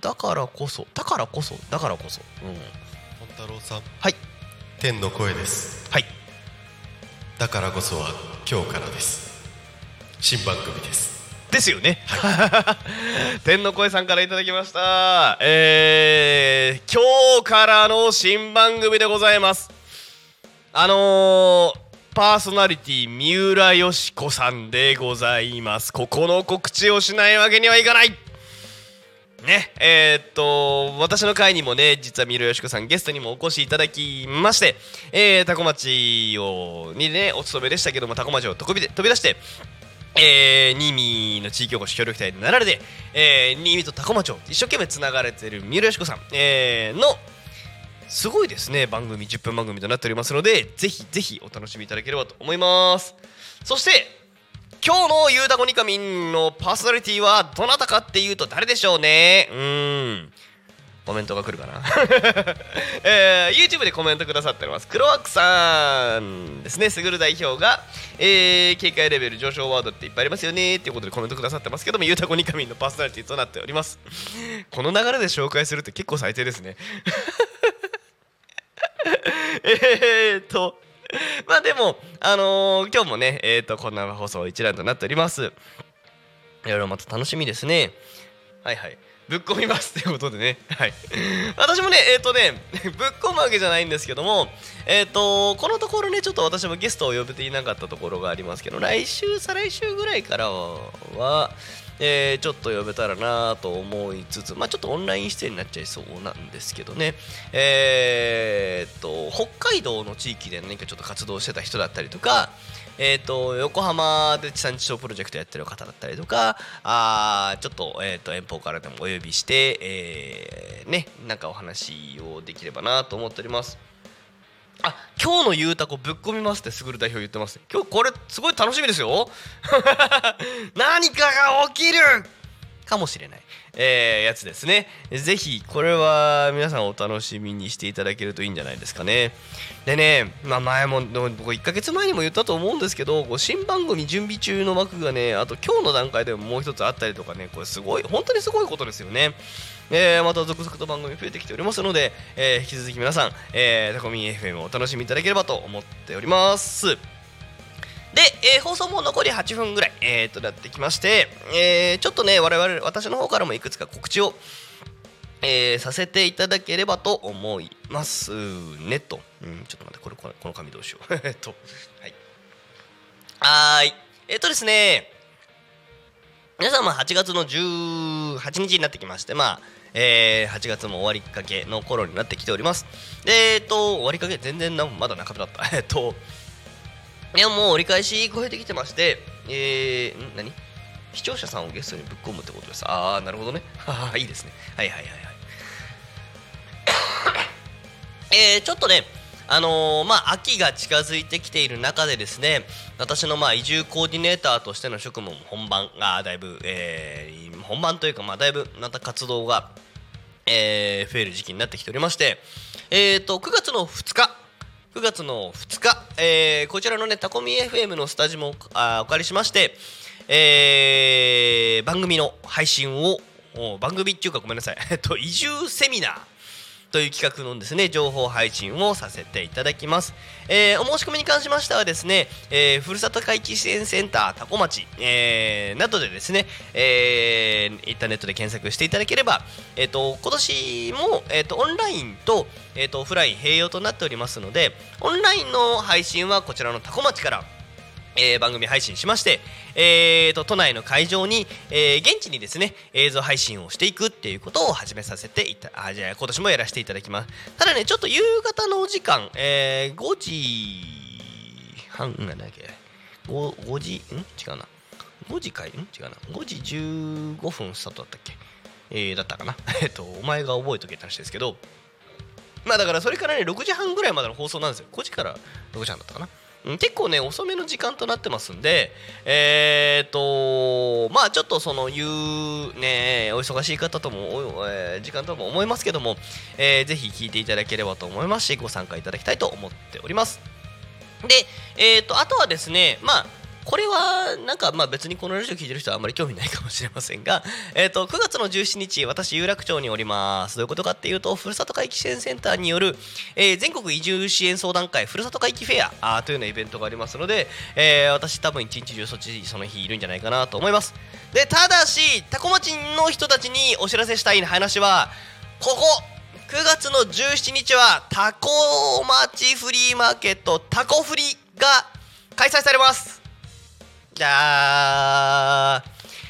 だからこそだからこそだからこそ。うん。太郎さん。はい。天の声です。はい。だからこそは今日からです。新番組です。ですよね、天の声さんからいただきました。えー、今日からの新番組でございます。あのー、パーソナリティ三浦よし子さんでございます。ここの告知をしないわけにはいかないね。えーっと私の会にもね実は三浦よし子さんゲストにもお越しいただきまして、えー、タコ町をにねお勤めでしたけどもタコ町を飛び飛び出してえー、新見の地域おこし協力隊になられて、えー、新見と多古町を一生懸命つながれてる三浦よし子さん、えー、のすごいですね番組10分番組となっておりますのでぜひぜひお楽しみいただければと思います。そして今日のゆうたこにかみんのパーソナリティはどなたかっていうと誰でしょうね？うーん。コメントが来るかな、えー、YouTube でコメントくださっております。クロワックさんですね。すぐる代表が、えー、警戒レベル上昇ワードっていっぱいありますよね。っていうことでコメントくださってますけどもゆうたこにかみんのパーソナリティとなっております。この流れで紹介するって結構最低ですね。えーっと まあでもあのー今日もねえーっとこんな放送一覧となっております。いろいろまた楽しみですね。はいはい。ぶっ込みますということでね。はい。私もねえーっとね ぶっ込むわけじゃないんですけどもえーっとこのところねちょっと私もゲストを呼べていなかったところがありますけど来週再来週ぐらいからはえーちょっと呼べたらなと思いつつ、まあ、ちょっとオンライン出演になっちゃいそうなんですけどね、えーっと北海道の地域で何かちょっと活動してた人だったりとか、えー、と横浜で地産地消プロジェクトやってる方だったりとかあちょっと,、えー、と遠方からでもお呼びして、えね、なんかお話をできればなと思っております。あ今日のゆうたこぶっ込みますってすぐる代表言ってます今日これすごい楽しみですよ。何かが起きる。かもしれない、えーやつですね。ぜひこれは皆さんお楽しみにしていただけるといいんじゃないですかね。でね、まあ、前もでも僕1ヶ月前にも言ったと思うんですけどこう新番組準備中の枠がねあと今日の段階でももう一つあったりとかねこれすごい本当にすごいことですよね。えーまた続々と番組増えてきておりますので、えー引き続き皆さん、えータコミン FM をお楽しみいただければと思っております。で、えー放送も残り8分ぐらい、えーとなってきまして、えーちょっとね我々私の方からもいくつか告知を、えーさせていただければと思いますねと、うん、ちょっと待ってこれこれこの紙どうしよう。えっとはい。はーい。えっ、とですね皆さんまあ8月の18日になってきましてまあえー8月も終わりかけの頃になってきております。でえっ、と終わりかけ全然まだ中身だった。えっといやもう折り返し超えてきてまして、えー、ん？何？視聴者さんをゲストにぶっ込むってことです。ああ、なるほどね。は はいいですね。はいはいはいはい。えー、ちょっとね、あのーまあ、秋が近づいてきている中でですね、私のまあ移住コーディネーターとしての職務も本番がだいぶ、えー本番というか、まあ、だいぶまた活動が、えー増える時期になってきておりまして、えー、と9月の2日9月の2日、えーこちらのねタコミ FM のスタジオもあお借りしまして、えー番組の配信を番組っていうかごめんなさい。えっと移住セミナー。という企画のですね情報配信をさせていただきます、えーお申し込みに関しましてはですね、えーふるさと回帰支援センタータコ町、えーなどでですね、えーインターネットで検索していただければ、えー、と今年も、えー、とオンラインと,、えー、とオフライン併用となっておりますのでオンラインの配信はこちらのタコ町からえー番組配信しまして、えーと都内の会場に、えー現地にですね映像配信をしていくっていうことを始めさせていたあじゃあ今年もやらせていただきます。ただねちょっと夕方のお時間、えー5時半なんだっけ？5, 5時ん？違うな。5時かい？ん？違うな。5時15分スタートだったっけ？えーだったかな。えっとお前が覚えとけって話ですけど。まあだからそれからね6時半ぐらいまでの放送なんですよ。5時から6時半だったかな。結構ね遅めの時間となってますんでえー、とまあちょっとその言うねお忙しい方とも、えー時間とも思いますけども、えーぜひ聞いていただければと思いますしご参加いただきたいと思っております。で、えー、とあとはですねまあこれはなんかまあ別にこのラジオ聞いてる人はあんまり興味ないかもしれませんが、えー、と9月の17日私有楽町におります。どういうことかっていうとふるさと回帰支援センターによる、えー全国移住支援相談会ふるさと回帰フェアあというようなイベントがありますので、えー私多分一日中そっちその日いるんじゃないかなと思います。でただしタコ町の人たちにお知らせしたい話はここ9月の17日はタコ町フリーマーケットタコフリが開催されます。じゃあ、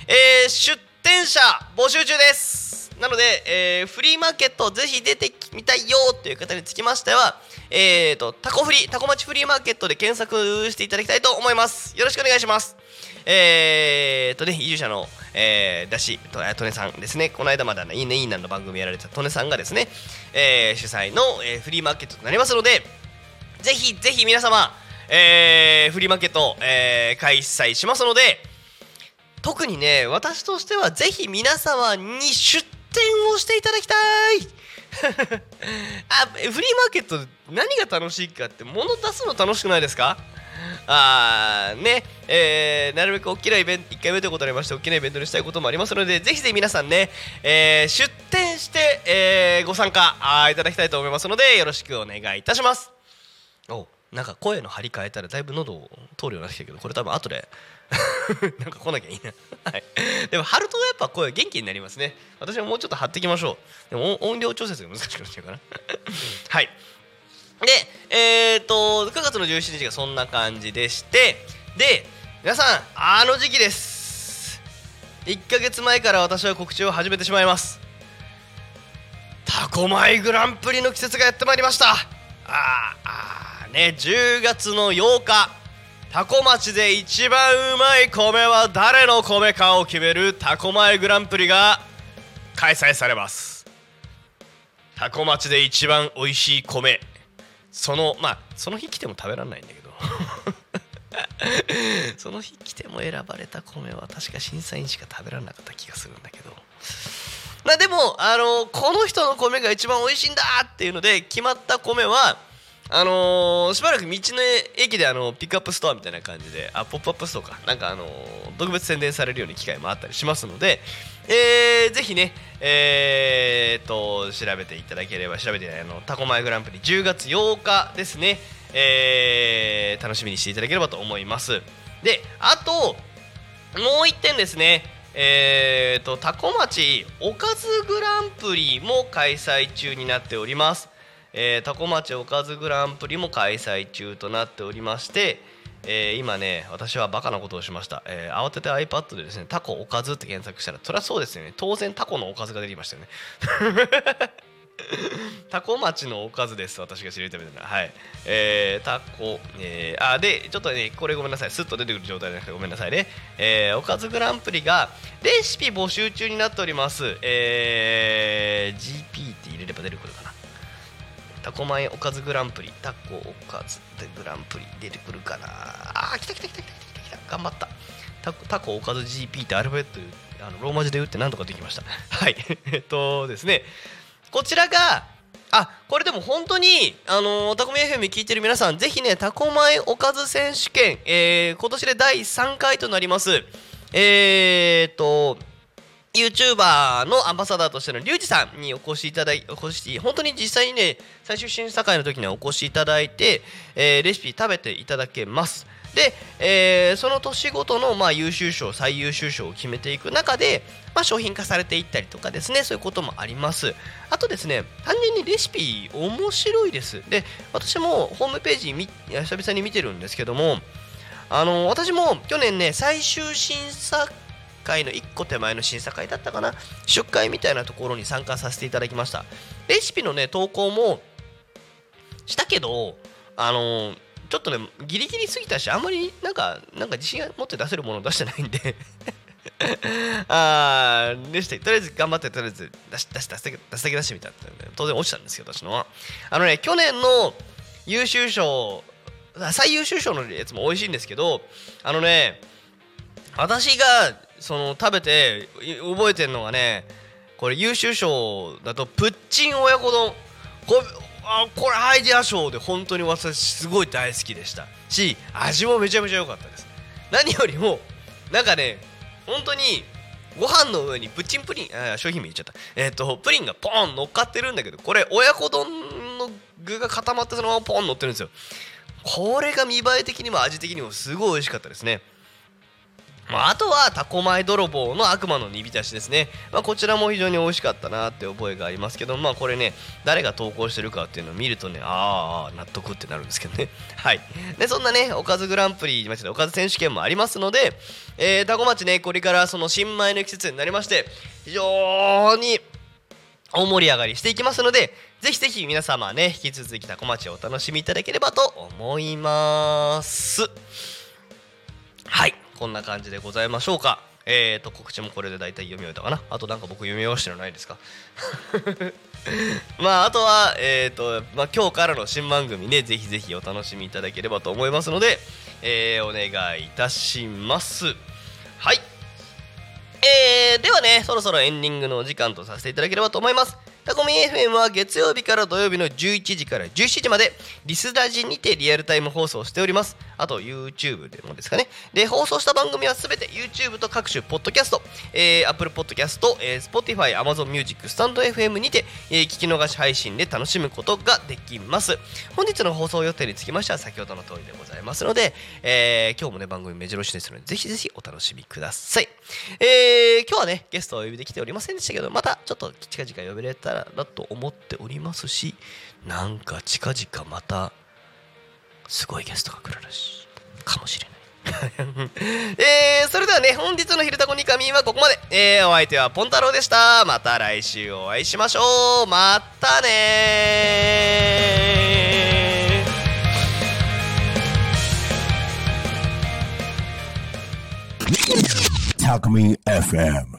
えー出店者募集中です。なので、えーフリーマーケットぜひ出てみたいよという方につきましては、えー、とタコフリタコ町フリーマーケットで検索していただきたいと思います。よろしくお願いします。えー、とね移住者の、えー、だしととねさんですね。この間までのいいねいいなの番組やられたとねさんがですね、えー主催の、えーフリーマーケットとなりますのでぜひぜひ皆様、えーフリーマーケット、えー開催しますので特にね私としてはぜひ皆様に出店をしていただきたい。あフリーマーケット何が楽しいかって物出すの楽しくないですか？あーね、えーなるべく大きなイベント1回目ということになりまして大きなイベントにしたいこともありますのでぜひぜひ皆さんね、えー出店して、えーご参加あいただきたいと思いますのでよろしくお願いいたします。おなんか声の張り替えたらだいぶ喉を通るようになってきたけどこれ多分後で なんか来なきゃいいな、はい、でも張るとやっぱ声元気になりますね。私ももうちょっと張っていきましょう。でも音音量調節が難しくなっちゃうかなはい。でえっ、と9月の17日がそんな感じでしてで皆さんあの時期です。1ヶ月前から私は告知を始めてしまいます。タコ米グランプリの季節がやってまいりました。あーあーね10月の8日タコ町で一番うまい米は誰の米かを決めるタコ米グランプリが開催されます。タコ町で一番美味しい米そのまあその日来ても食べられないんだけど。その日来ても選ばれた米は確か審査員しか食べられなかった気がするんだけど。まあでもあのこの人の米が一番美味しいんだっていうので決まった米はあのーしばらく道の駅であのピックアップストアみたいな感じであポップアップストアか。なんかあのー特別宣伝されるような機会もあったりしますので、えーぜひねえーっと調べていただければ調べてあの多古米グランプリ10月8日ですね、えー楽しみにしていただければと思います。であともう一点ですね。えー、と多古町おかずグランプリも開催中になっております、えー、タコ町おかずグランプリも開催中となっておりまして、えー今ね私はバカなことをしました、えー慌てて iPad でですねタコおかずって検索したらそりゃそうですよね。当然タコのおかずが出てきましたよね。タコ町のおかずです私が知りたいみたいなはい。えー、タコえー、あでちょっとねこれごめんなさい。スッと出てくる状態じゃなくてごめんなさいね。えー、おかずグランプリがレシピ募集中になっております。えー、GP って入れれば出てくるかな。タコ米おかずグランプリタコおかずでグランプリ出てくるかな。あー来た来た来た来た来た来た頑張った。タコタコおかず GP ってアルファベットあのローマ字で打ってなんとかできました。はい。えっとですね。こちらがあこれでも本当にあのータコミ FM 聞いてる皆さんぜひねタコ米おかず選手権、えー今年で第3回となります。えー、っと YouTuber のアンバサダーとしてのリュウジさんにお越しいただいお越し本当に実際にね最終審査会の時にはお越しいただいて、えーレシピ食べていただけます。で、えーその年ごとの、まあ、優秀賞最優秀賞を決めていく中で、まあ、商品化されていったりとかですねそういうこともあります。あとですね単純にレシピ面白いです。で私もホームページみ久々に見てるんですけどもあの私も去年ね最終審査会の1個手前の審査会だったかな？出会みたいなところに参加させていただきました。レシピのね投稿もしたけどあのちょっとねギリギリすぎたしあんまりなんかなんか自信が持って出せるもの出してないんで。あーでしてとりあえず頑張ってとりあえず出し出し出すだけ出すだけ出してみたって当然落ちたんですよ私のは。あのね去年の優秀賞最優秀賞のやつも美味しいんですけどあのね私がその食べて覚えてるのがねこれ優秀賞だとプッチン親子丼。これあこれアイデア賞で本当に私すごい大好きでした。し味もめちゃめちゃ良かったです。何よりもなんかね本当にご飯の上にプッチンプリンあ商品名言っちゃった。えっ、とプリンがポン乗っかってるんだけどこれ親子丼の具が固まってそのままポン乗ってるんですよ。これが見栄え的にも味的にもすごい美味しかったですね。まあ、あとはタコ米泥棒の悪魔の煮浸しですね、まあ、こちらも非常に美味しかったなって覚えがありますけど、まあ、これね誰が投稿してるかっていうのを見るとねああ納得ってなるんですけどね。はい。でそんなねおかずグランプリおかず選手権もありますので、えー、タコ町ねこれからその新米の季節になりまして非常に大盛り上がりしていきますのでぜひぜひ皆様ね引き続きタコ町をお楽しみいただければと思います。はい。こんな感じでございましょうか。えーと告知もこれで大体読み終えたかな。あとなんか僕読み終わしてるのないですか？まああとはえーと、まあ、今日からの新番組ねぜひぜひお楽しみいただければと思いますので、えーお願いいたします。はい。えー、ではねそろそろエンディングのお時間とさせていただければと思います。タコミ FM は月曜日から土曜日の11時から17時までリスラジにてリアルタイム放送しております。あと YouTube でもですかね。で放送した番組はすべて YouTube と各種ポッドキャスト、えー、Apple Podcast、えー、Spotify、Amazon Music、スタンド FM にて、えー、聞き逃し配信で楽しむことができます。本日の放送予定につきましては先ほどの通りでございますので、えー、今日もね番組目白押しですのでぜひぜひお楽しみください、えー、今日はねゲストをお呼びできておりませんでしたけどまたちょっと近々呼べれたらなと思っておりますしなんか近々またすごいゲストが来るらしい。かもしれない。えー、それではね本日の「昼タコニカミン」はここまで、えー、お相手はポン太郎でした。また来週お会いしましょう。またねー。Talk Me FM.